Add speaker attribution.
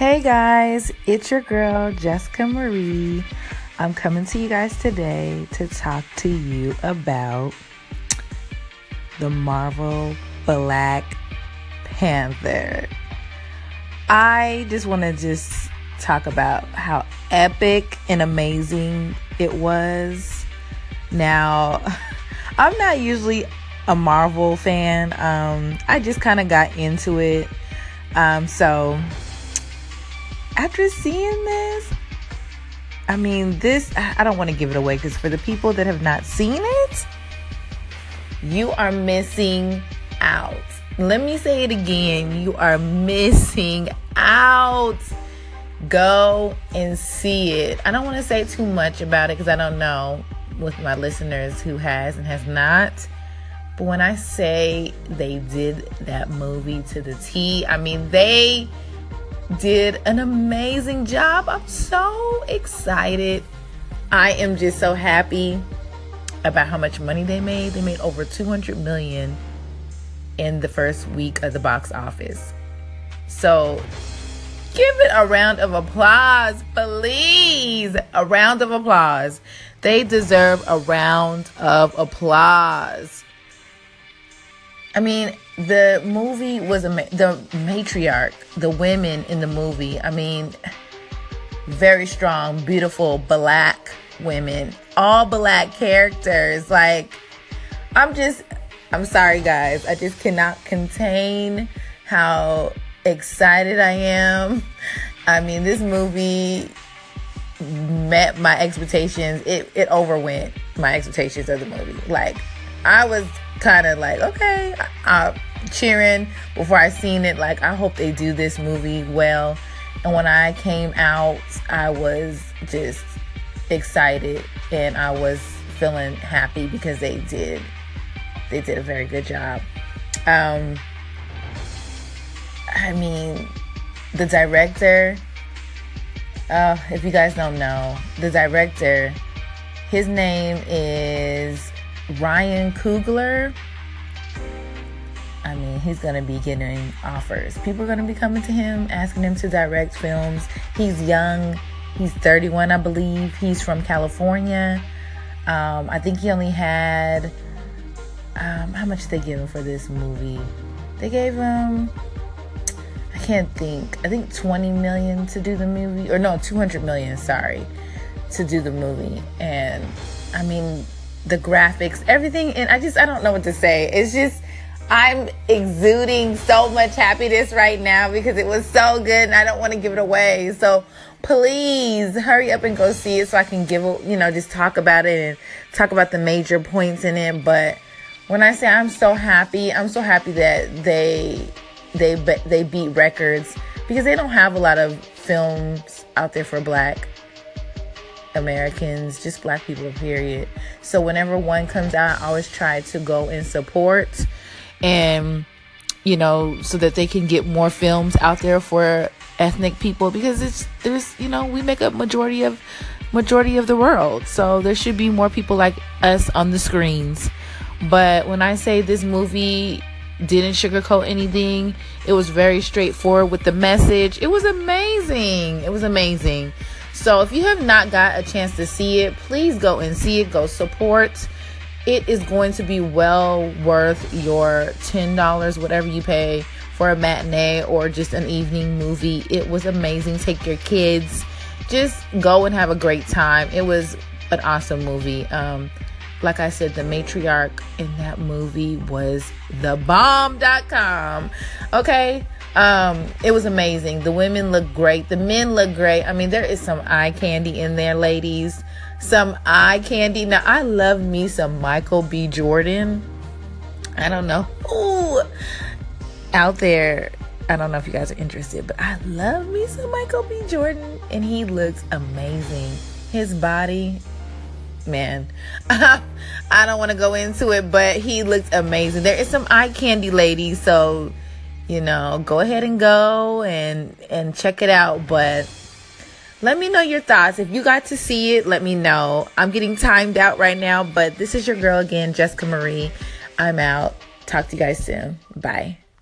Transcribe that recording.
Speaker 1: Hey guys, it's your girl Jessica Marie. I'm coming to you guys today to talk to you about the Marvel Black Panther. I just want to just talk about how epic and amazing it was. Now, I'm not usually a Marvel fan. Um, I just kind of got into it. Um, so after seeing this, I mean, this, I don't want to give it away because for the people that have not seen it, you are missing out. Let me say it again. You are missing out. Go and see it. I don't want to say too much about it because I don't know with my listeners who has and has not. But when I say they did that movie to the T, I mean, they did an amazing job. I'm so excited. I am just so happy about how much money they made. They made over 200 million in the first week of the box office. So, give it a round of applause, please. A round of applause. They deserve a round of applause. I mean, the movie was a the matriarch, the women in the movie. I mean, very strong, beautiful black women, all black characters. Like, I'm just, I'm sorry, guys. I just cannot contain how excited I am. I mean, this movie met my expectations. It it overwent my expectations of the movie. Like, I was kind of like, okay, I, cheering before I seen it. Like, I hope they do this movie well. And when I came out, I was just excited and I was feeling happy because they did they did a very good job. Um, I mean, the director. Uh, if you guys don't know, the director, his name is Ryan Coogler. I mean, he's going to be getting offers. People are going to be coming to him, asking him to direct films. He's young. He's 31, I believe. He's from California. Um, I think he only had. Um, how much they give him for this movie? They gave him. I can't think. I think 20 million to do the movie. Or no, 200 million, sorry. To do the movie. And I mean, the graphics, everything. And I just, I don't know what to say. It's just I'm exuding so much happiness right now because it was so good and I don't want to give it away. So please hurry up and go see it so I can give, you know, just talk about it and talk about the major points in it. But when I say I'm so happy, I'm so happy that they they they beat records because they don't have a lot of films out there for black Americans, just black people, period. So whenever one comes out, I always try to go and support and you know so that they can get more films out there for ethnic people because it's there's you know we make up majority of majority of the world. So there should be more people like us on the screens. But when i say this movie didn't sugarcoat anything it was very straightforward with the message. It was amazing. It was amazing so if you have not got a chance to see it please go and see it go support it is going to be well worth your $10, whatever you pay for a matinee or just an evening movie. It was amazing. Take your kids, just go and have a great time. It was an awesome movie. Um, like I said, the matriarch in that movie was the bomb.com. Okay. Um, it was amazing. The women look great. The men look great. I mean, there is some eye candy in there, ladies. Some eye candy. Now, I love me some Michael B. Jordan. I don't know. Ooh, out there. I don't know if you guys are interested, but I love me some Michael B. Jordan, and he looks amazing. His body, man, I don't want to go into it, but he looks amazing. There is some eye candy ladies, so you know, go ahead and go and and check it out. But let me know your thoughts. If you got to see it, let me know. I'm getting timed out right now, but this is your girl again, Jessica Marie. I'm out. Talk to you guys soon. Bye.